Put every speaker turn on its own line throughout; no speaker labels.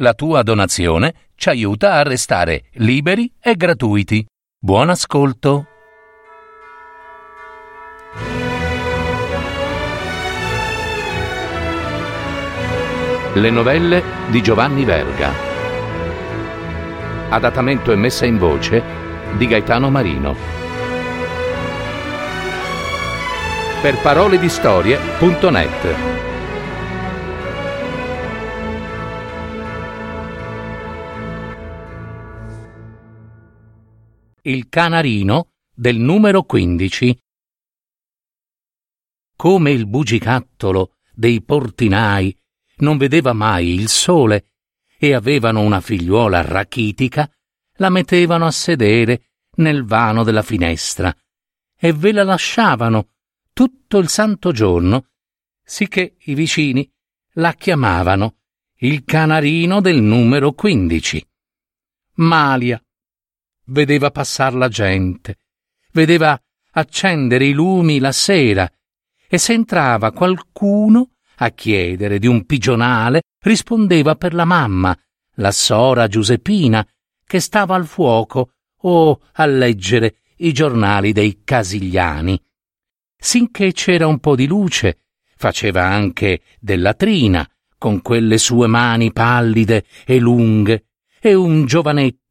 La tua donazione ci aiuta a restare liberi e gratuiti. Buon ascolto. Le novelle di Giovanni Verga. Adattamento e messa in voce di Gaetano Marino. Per parole di storie.net il canarino del numero 15. Come il bugicattolo dei portinai non vedeva mai il sole e avevano una figliuola rachitica, la mettevano a sedere nel vano della finestra e ve la lasciavano tutto il santo giorno, sicché i vicini la chiamavano il canarino del numero 15. Malia vedeva passar la gente, vedeva accendere i lumi la sera e se entrava qualcuno a chiedere di un pigionale rispondeva per la mamma, la sora Giuseppina, che stava al fuoco o a leggere i giornali dei casigliani. Sinché c'era un po' di luce, faceva anche della trina, con quelle sue mani pallide e lunghe, e un giovanetto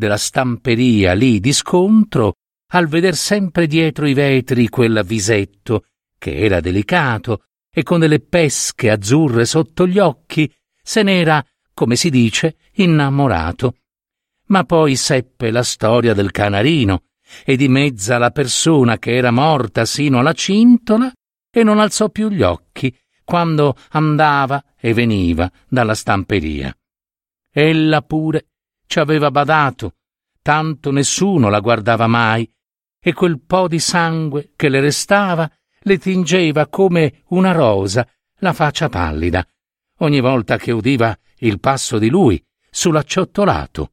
della stamperia lì di scontro, al veder sempre dietro i vetri quel visetto, che era delicato, e con delle pesche azzurre sotto gli occhi, se n'era, come si dice, innamorato. Ma poi seppe la storia del canarino, e di mezza la persona che era morta sino alla cintola, e non alzò più gli occhi quando andava e veniva dalla stamperia. Ella pure ci aveva badato, tanto nessuno la guardava mai, e quel po' di sangue che le restava le tingeva come una rosa la faccia pallida, ogni volta che udiva il passo di lui sull'acciottolato.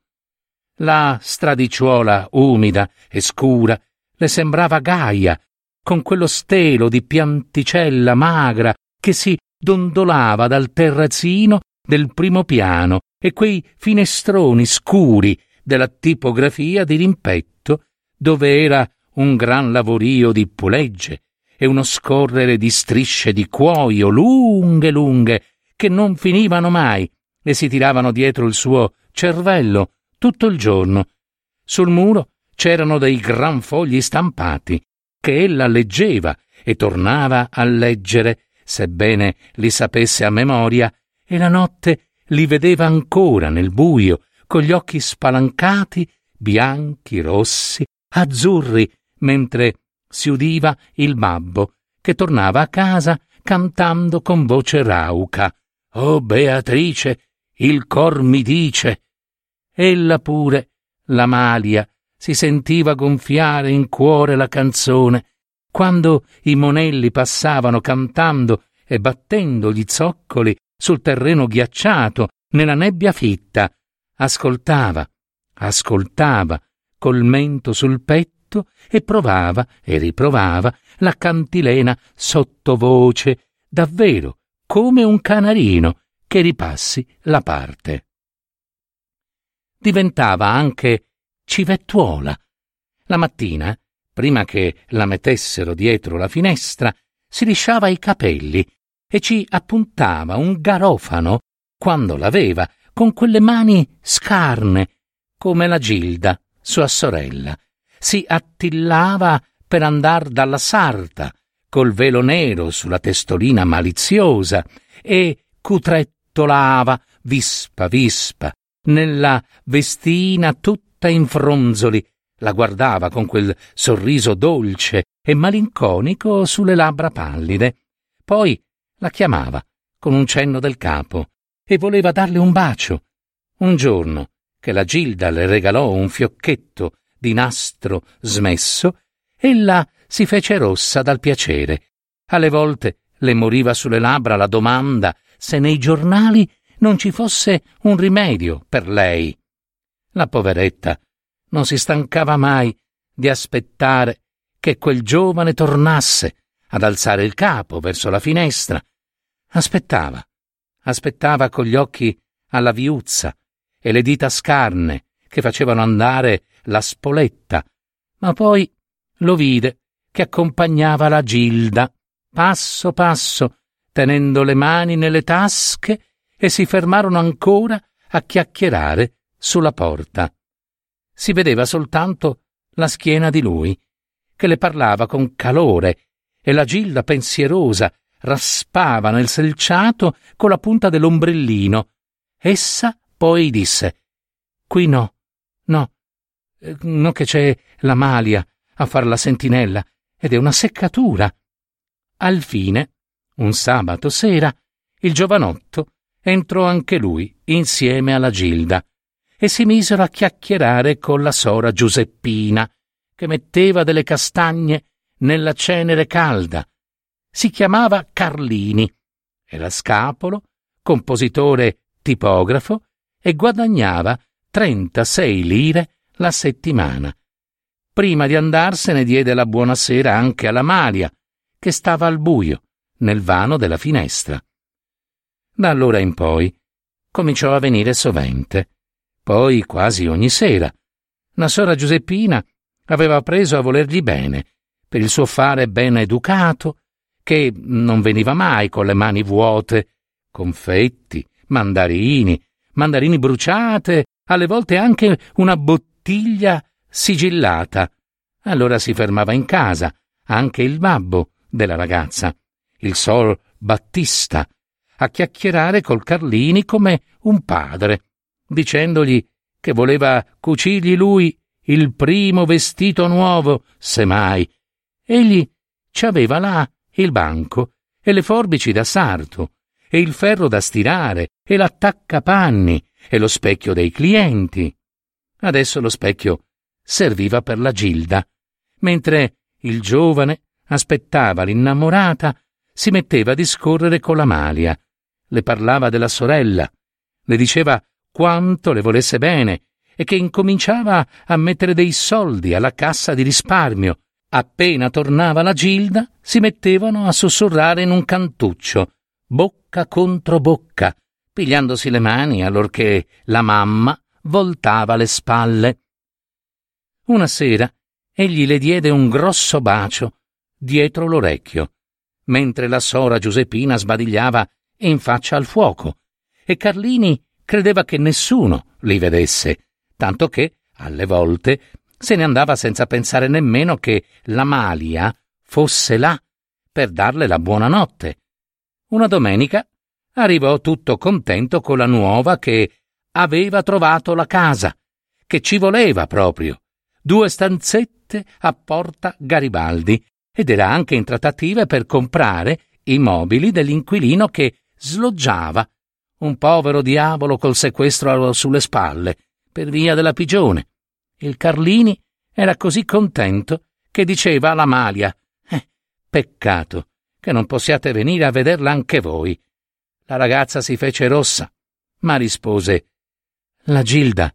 La stradicciuola umida e scura le sembrava gaia, con quello stelo di pianticella magra che si dondolava dal terrazzino del primo piano e quei finestroni scuri della tipografia di rimpetto, dove era un gran lavorio di pulegge e uno scorrere di strisce di cuoio lunghe lunghe che non finivano mai e si tiravano dietro il suo cervello tutto il giorno. Sul muro c'erano dei gran fogli stampati che ella leggeva e tornava a leggere, sebbene li sapesse a memoria, e la notte li vedeva ancora nel buio, con gli occhi spalancati, bianchi, rossi, azzurri, mentre si udiva il babbo che tornava a casa cantando con voce rauca. Oh Beatrice, il cor mi dice. Ella pure, la Malia, si sentiva gonfiare in cuore la canzone, quando i monelli passavano cantando e battendo gli zoccoli sul terreno ghiacciato, nella nebbia fitta. Ascoltava, ascoltava, col mento sul petto e provava e riprovava la cantilena sottovoce, davvero come un canarino che ripassi la parte. Diventava anche civettuola. La mattina, prima che la mettessero dietro la finestra, si lisciava i capelli e ci appuntava un garofano quando l'aveva con quelle mani scarne come la Gilda, sua sorella. Si attillava per andar dalla sarta col velo nero sulla testolina maliziosa e cutrettolava vispa vispa nella vestina tutta in fronzoli la guardava con quel sorriso dolce e malinconico sulle labbra pallide. Poi la chiamava con un cenno del capo e voleva darle un bacio. Un giorno che la Gilda le regalò un fiocchetto di nastro smesso, ella si fece rossa dal piacere. Alle volte le moriva sulle labbra la domanda se nei giornali non ci fosse un rimedio per lei. La poveretta non si stancava mai di aspettare che quel giovane tornasse ad alzare il capo verso la finestra. Aspettava, aspettava con gli occhi alla viuzza e le dita scarne che facevano andare la spoletta, ma poi lo vide che accompagnava la Gilda, passo passo, tenendo le mani nelle tasche, e si fermarono ancora a chiacchierare sulla porta. Si vedeva soltanto la schiena di lui, che le parlava con calore, e la Gilda pensierosa raspava nel selciato con la punta dell'ombrellino. Essa poi disse: Qui no, no, eh, no che c'è la malia a far la sentinella ed è una seccatura. Al fine, un sabato sera, il giovanotto entrò anche lui insieme alla Gilda e si misero a chiacchierare con la sora Giuseppina, che metteva delle castagne nella cenere calda. Si chiamava Carlini, era scapolo, compositore tipografo e guadagnava 36 lire la settimana. Prima di andarsene diede la buonasera anche alla Malia, che stava al buio, nel vano della finestra. Da allora in poi cominciò a venire sovente, poi quasi ogni sera. La sora Giuseppina aveva preso a volergli bene, per il suo fare ben educato, che non veniva mai con le mani vuote, confetti, mandarini, mandarini bruciate, alle volte anche una bottiglia sigillata. Allora si fermava in casa anche il babbo della ragazza, il Sor Battista, a chiacchierare col Carlini come un padre, dicendogli che voleva cucirgli lui il primo vestito nuovo, se mai. Egli ci aveva là il banco e le forbici da sarto, e il ferro da stirare, e l'attaccapanni, e lo specchio dei clienti. Adesso lo specchio serviva per la Gilda, mentre il giovane aspettava l'innamorata, si metteva a discorrere con la Malia, le parlava della sorella, le diceva quanto le volesse bene e che incominciava a mettere dei soldi alla cassa di risparmio. Appena tornava la Gilda, si mettevano a sussurrare in un cantuccio, bocca contro bocca, pigliandosi le mani allorché la mamma voltava le spalle. Una sera egli le diede un grosso bacio dietro l'orecchio, mentre la sora Giuseppina sbadigliava in faccia al fuoco, e Carlini credeva che nessuno li vedesse, tanto che, alle volte, se ne andava senza pensare nemmeno che la Malia fosse là per darle la buonanotte. Una domenica arrivò tutto contento con la nuova che aveva trovato la casa, che ci voleva proprio, due stanzette a Porta Garibaldi, ed era anche in trattative per comprare i mobili dell'inquilino che sloggiava, un povero diavolo col sequestro sulle spalle, per via della pigione. Il Carlini era così contento che diceva alla Malia: eh, Peccato che non possiate venire a vederla anche voi. La ragazza si fece rossa, ma rispose: La Gilda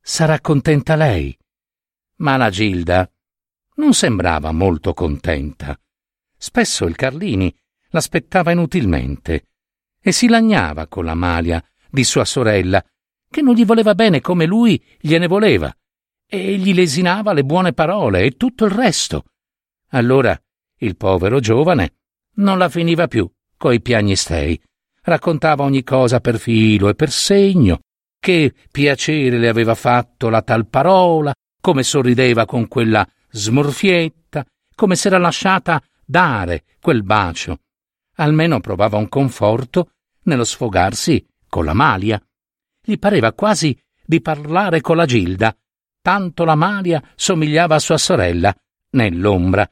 sarà contenta lei. Ma la Gilda non sembrava molto contenta. Spesso il Carlini l'aspettava inutilmente e si lagnava con la Malia di sua sorella, che non gli voleva bene come lui gliene voleva, e gli lesinava le buone parole e tutto il resto. Allora il povero giovane non la finiva più coi piagnistei. Raccontava ogni cosa per filo e per segno, che piacere le aveva fatto la tal parola, come sorrideva con quella smorfietta, come s'era lasciata dare quel bacio. Almeno provava un conforto nello sfogarsi con la Malia. Gli pareva quasi di parlare con la Gilda, tanto la Malia somigliava a sua sorella, nell'ombra,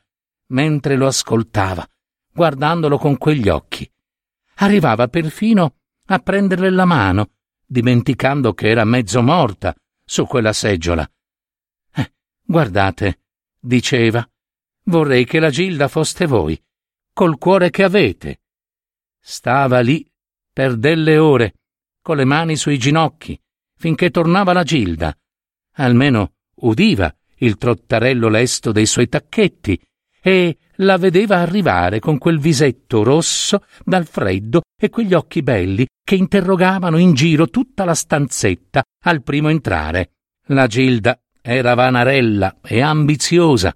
mentre lo ascoltava, guardandolo con quegli occhi. Arrivava perfino a prenderle la mano, dimenticando che era mezzo morta su quella seggiola. Eh, guardate, diceva, vorrei che la Gilda foste voi, col cuore che avete. Stava lì per delle ore, con le mani sui ginocchi, finché tornava la Gilda. Almeno udiva il trottarello lesto dei suoi tacchetti e la vedeva arrivare con quel visetto rosso dal freddo e quegli occhi belli che interrogavano in giro tutta la stanzetta al primo entrare. La Gilda era vanarella e ambiziosa.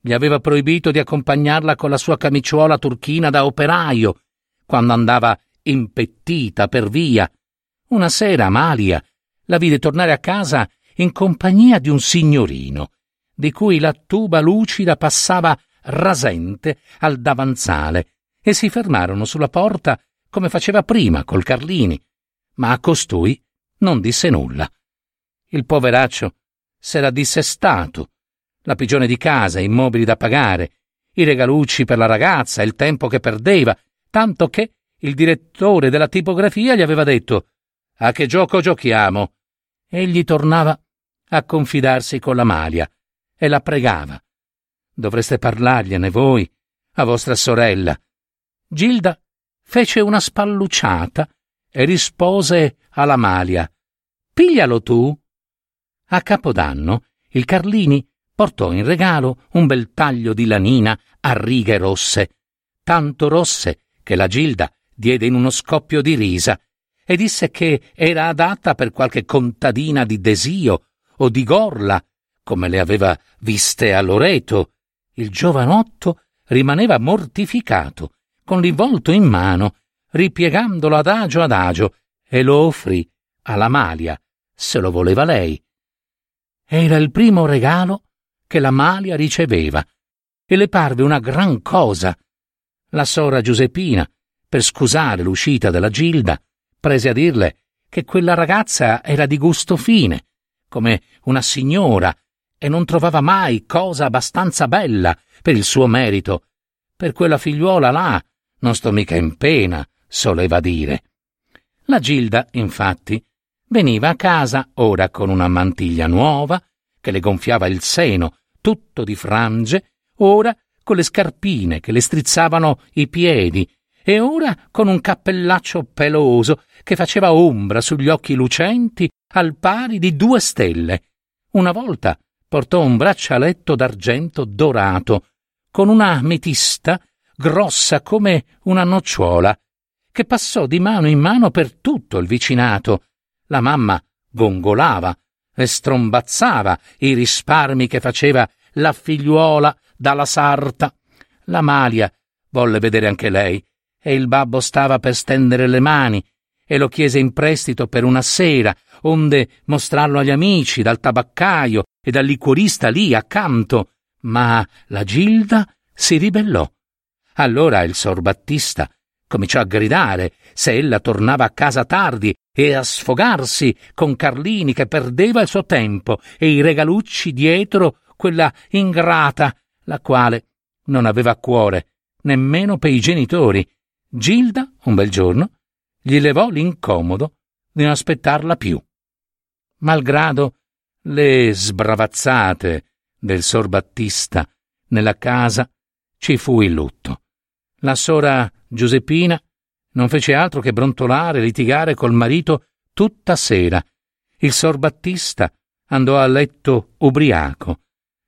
Gli aveva proibito di accompagnarla con la sua camiciuola turchina da operaio, quando andava impettita per via. Una sera Amalia la vide tornare a casa in compagnia di un signorino, di cui la tuba lucida passava rasente al davanzale, e si fermarono sulla porta come faceva prima col Carlini, ma a costui non disse nulla. Il poveraccio s'era dissestato, la pigione di casa, i mobili da pagare, i regalucci per la ragazza, il tempo che perdeva, tanto che il direttore della tipografia gli aveva detto A che gioco giochiamo? Egli tornava a confidarsi con la Malia e la pregava. Dovreste parlargliene voi, a vostra sorella. Gilda fece una spallucciata e rispose alla Malia Piglialo tu. A Capodanno il Carlini portò in regalo un bel taglio di lanina a righe rosse, tanto rosse che la Gilda diede in uno scoppio di risa e disse che era adatta per qualche contadina di Desio o di Gorla, come le aveva viste a Loreto. Il giovanotto rimaneva mortificato, con l'involto in mano, ripiegandolo adagio adagio, e lo offrì alla Malia, se lo voleva lei. Era il primo regalo che la Malia riceveva, e le parve una gran cosa. La sora Giuseppina, per scusare l'uscita della Gilda, prese a dirle che quella ragazza era di gusto fine, come una signora, e non trovava mai cosa abbastanza bella per il suo merito. Per quella figliuola là non sto mica in pena, soleva dire. La Gilda, infatti, veniva a casa ora con una mantiglia nuova, che le gonfiava il seno, tutto di frange, ora con le scarpine che le strizzavano i piedi, e ora con un cappellaccio peloso che faceva ombra sugli occhi lucenti al pari di due stelle. Una volta portò un braccialetto d'argento dorato, con una ametista grossa come una nocciola, che passò di mano in mano per tutto il vicinato. La mamma gongolava e strombazzava i risparmi che faceva la figliuola dalla sarta. La Malia volle vedere anche lei, e il babbo stava per stendere le mani, e lo chiese in prestito per una sera, onde mostrarlo agli amici, dal tabaccaio e dal liquorista lì accanto. Ma la Gilda si ribellò. Allora il sor Battista cominciò a gridare se ella tornava a casa tardi e a sfogarsi con Carlini che perdeva il suo tempo e i regalucci dietro quella ingrata, la quale non aveva cuore nemmeno per i genitori. Gilda, un bel giorno, gli levò l'incomodo di non aspettarla più. Malgrado le sbravazzate del sor Battista nella casa, ci fu il lutto. La sora Giuseppina non fece altro che brontolare e litigare col marito tutta sera. Il sor Battista andò a letto ubriaco.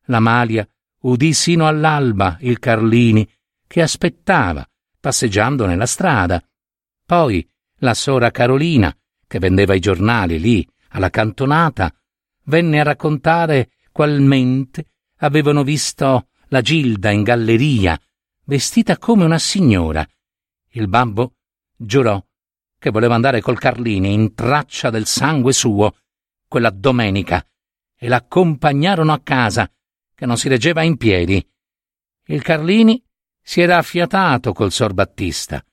La Malia udì sino all'alba il Carlini che aspettava, passeggiando nella strada. Poi la sora Carolina, che vendeva i giornali lì, alla cantonata, venne a raccontare qualmente avevano visto la Gilda in galleria, vestita come una signora. Il babbo giurò che voleva andare col Carlini in traccia del sangue suo quella domenica e l'accompagnarono a casa, che non si reggeva in piedi. Il Carlini si era affiatato col sor Battista.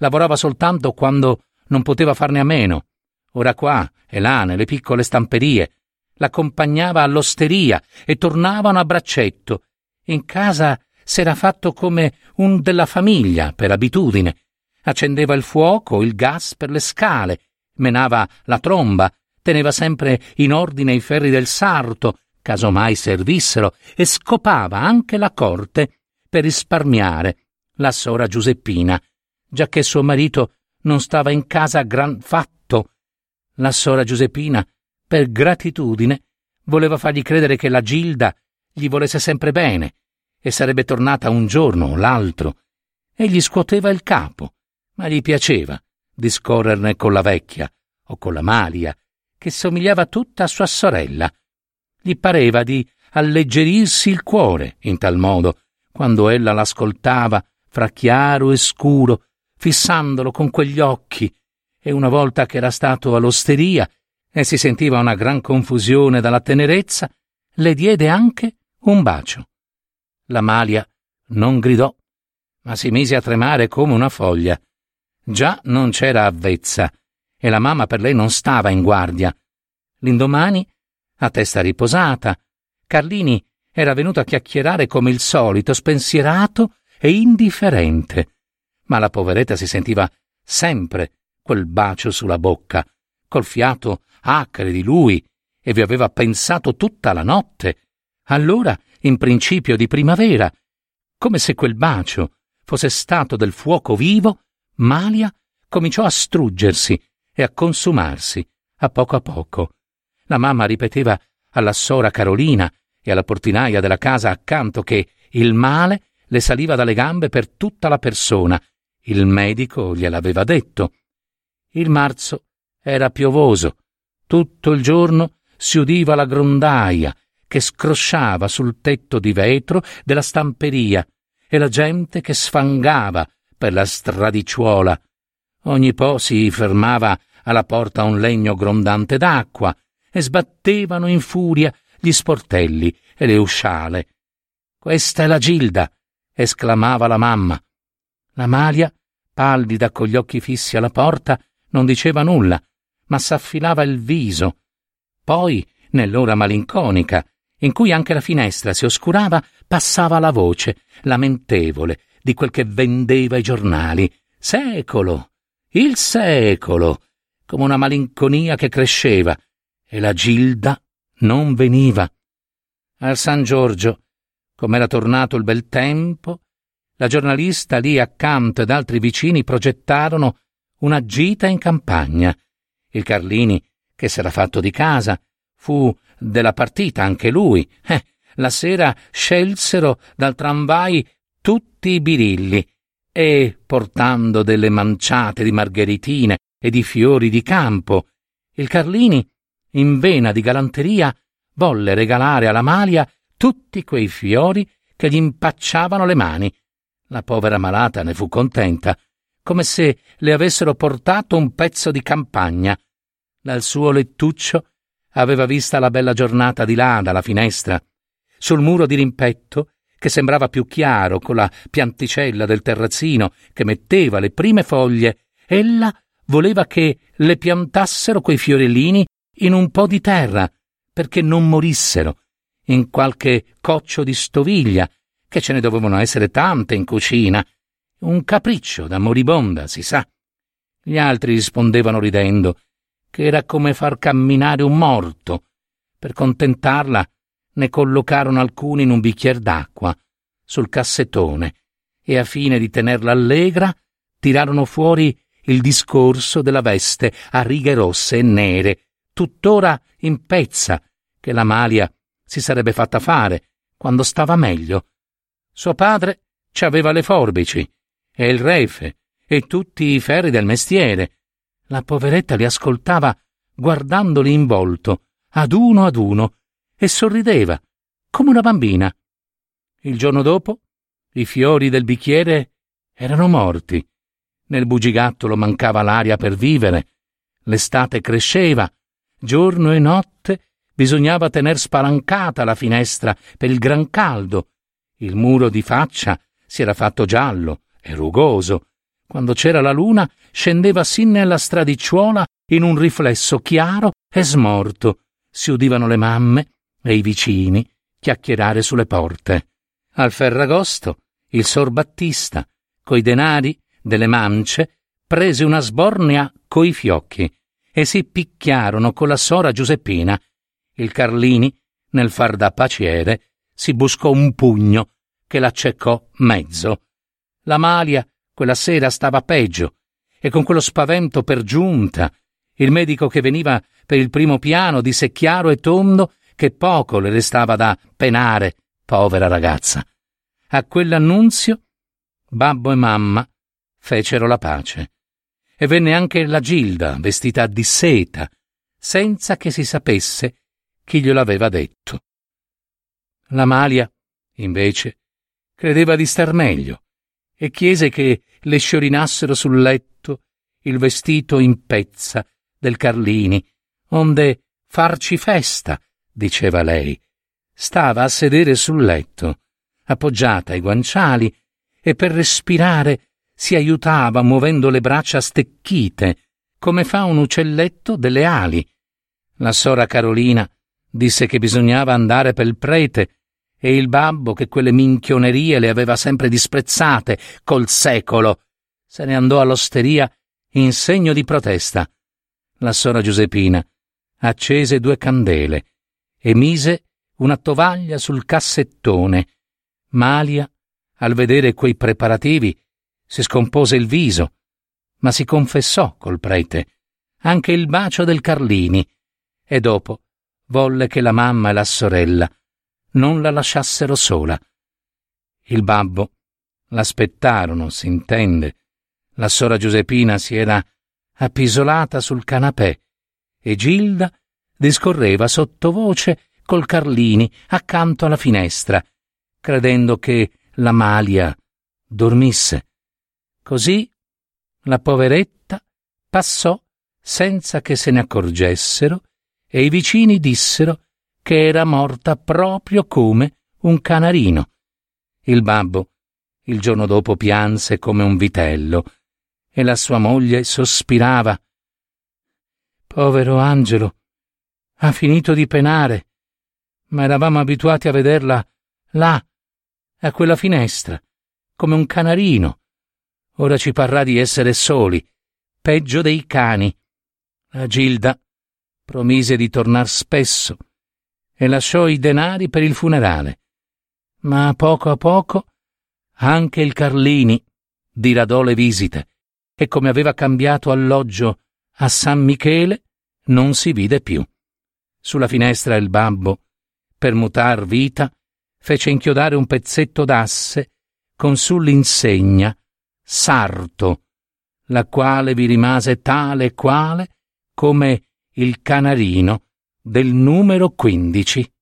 Lavorava soltanto quando non poteva farne a meno. Ora qua e là, nelle piccole stamperie. L'accompagnava all'osteria e tornavano a braccetto. In casa s'era fatto come un della famiglia, per abitudine. Accendeva il fuoco, il gas per le scale, menava la tromba, teneva sempre in ordine i ferri del sarto, caso mai servissero, e scopava anche la corte per risparmiare la sora Giuseppina, giacché suo marito non stava in casa gran fatto. La sora Giuseppina, per gratitudine, voleva fargli credere che la Gilda gli volesse sempre bene e sarebbe tornata un giorno o l'altro. Egli scuoteva il capo, ma gli piaceva discorrerne con la vecchia o con la Malia, che somigliava tutta a sua sorella. Gli pareva di alleggerirsi il cuore in tal modo, quando ella l'ascoltava fra chiaro e scuro, fissandolo con quegli occhi, e una volta che era stato all'osteria e si sentiva una gran confusione dalla tenerezza, le diede anche un bacio. La Malia non gridò, ma si mise a tremare come una foglia. Già non c'era avvezza, e la mamma per lei non stava in guardia. L'indomani, a testa riposata, Carlini era venuto a chiacchierare come il solito, spensierato e indifferente. Ma la poveretta si sentiva sempre quel bacio sulla bocca, col fiato acre di lui, e vi aveva pensato tutta la notte. Allora, in principio di primavera, come se quel bacio fosse stato del fuoco vivo, Malia cominciò a struggersi e a consumarsi a poco a poco. La mamma ripeteva alla sora Carolina e alla portinaia della casa accanto che il male le saliva dalle gambe per tutta la persona. Il medico gliel'aveva detto. Il marzo era piovoso. Tutto il giorno si udiva la grondaia che scrosciava sul tetto di vetro della stamperia e la gente che sfangava per la stradicciuola. Ogni po' si fermava alla porta un legno grondante d'acqua e sbattevano in furia gli sportelli e le usciale. Questa è la Gilda, esclamava la mamma. La Malia, pallida con gli occhi fissi alla porta, non diceva nulla, ma s'affilava il viso. Poi, nell'ora malinconica, in cui anche la finestra si oscurava, passava la voce, lamentevole, di quel che vendeva i giornali. Secolo! Il secolo! come una malinconia che cresceva, e la Gilda non veniva. Al San Giorgio, come era tornato il bel tempo, la giornalista lì accanto ed altri vicini progettarono una gita in campagna. Il Carlini, che s'era fatto di casa, fu della partita anche lui. Eh, la sera scelsero dal tramvai tutti i birilli e, portando delle manciate di margheritine e di fiori di campo. Il Carlini, in vena di galanteria, volle regalare alla Malia tutti quei fiori che gli impacciavano le mani. La povera malata ne fu contenta, come se le avessero portato un pezzo di campagna. Dal suo lettuccio aveva vista la bella giornata di là dalla finestra. Sul muro di rimpetto, che sembrava più chiaro con la pianticella del terrazzino che metteva le prime foglie, ella voleva che le piantassero quei fiorellini in un po' di terra, perché non morissero, in qualche coccio di stoviglia, che ce ne dovevano essere tante in cucina. Un capriccio da moribonda, si sa. Gli altri rispondevano ridendo che era come far camminare un morto. Per contentarla ne collocarono alcuni in un bicchier d'acqua sul cassettone e a fine di tenerla allegra tirarono fuori il discorso della veste a righe rosse e nere, tuttora in pezza, che la Malia si sarebbe fatta fare quando stava meglio. Suo padre ci aveva le forbici e il refe e tutti i ferri del mestiere. La poveretta li ascoltava guardandoli in volto, ad uno ad uno, e sorrideva, come una bambina. Il giorno dopo, i fiori del bicchiere erano morti nel bugigattolo mancava l'aria per vivere, l'estate cresceva, giorno e notte bisognava tener spalancata la finestra per il gran caldo. Il muro di faccia si era fatto giallo e rugoso. Quando c'era la luna scendeva sin nella stradicciuola in un riflesso chiaro e smorto. Si udivano le mamme e i vicini chiacchierare sulle porte. Al Ferragosto il Sor Battista, coi denari delle mance, prese una sbornia coi fiocchi e si picchiarono con la sora Giuseppina. Il Carlini, nel far da paciere, si buscò un pugno che l'accecò mezzo. La Malia quella sera stava peggio e con quello spavento per giunta. Il medico che veniva per il primo piano disse chiaro e tondo che poco le restava da penare, povera ragazza. A quell'annunzio babbo e mamma fecero la pace. e venne anche la Gilda, vestita di seta, senza che si sapesse chi glielo detto. La Malia, invece, credeva di star meglio e chiese che le sciorinassero sul letto il vestito in pezza del Carlini, onde farci festa, diceva lei. Stava a sedere sul letto, appoggiata ai guanciali, e per respirare si aiutava muovendo le braccia stecchite, come fa un uccelletto delle ali. La sora Carolina disse che bisognava andare pel prete e il babbo, che quelle minchionerie le aveva sempre disprezzate col secolo, se ne andò all'osteria in segno di protesta. La sora Giuseppina accese due candele e mise una tovaglia sul cassettone. Malia, al vedere quei preparativi, si scompose il viso, ma si confessò col prete, anche il bacio del Carlini, e dopo volle che la mamma e la sorella non la lasciassero sola. Il babbo l'aspettarono, s'intende. La sora Giuseppina si era appisolata sul canapè e Gilda discorreva sottovoce col Carlini accanto alla finestra, credendo che la Malia dormisse. Così la poveretta passò senza che se ne accorgessero e i vicini dissero che era morta proprio come un canarino. Il babbo il giorno dopo pianse come un vitello e la sua moglie sospirava. Povero Angelo, ha finito di penare, ma eravamo abituati a vederla là, a quella finestra, come un canarino. Ora ci parrà di essere soli, peggio dei cani. La Gilda promise di tornar spesso e lasciò i denari per il funerale. Ma a poco a poco anche il Carlini diradò le visite e come aveva cambiato alloggio a San Michele non si vide più. Sulla finestra il babbo, per mutar vita, fece inchiodare un pezzetto d'asse con sull'insegna Sarto, la quale vi rimase tale e quale come il canarino del numero 15.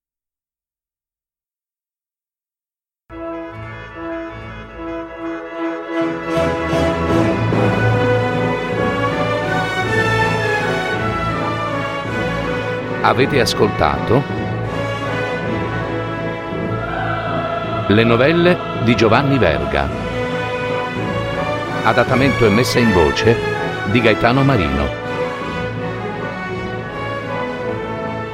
Avete ascoltato Le novelle di Giovanni Verga. Adattamento e messa in voce di Gaetano Marino.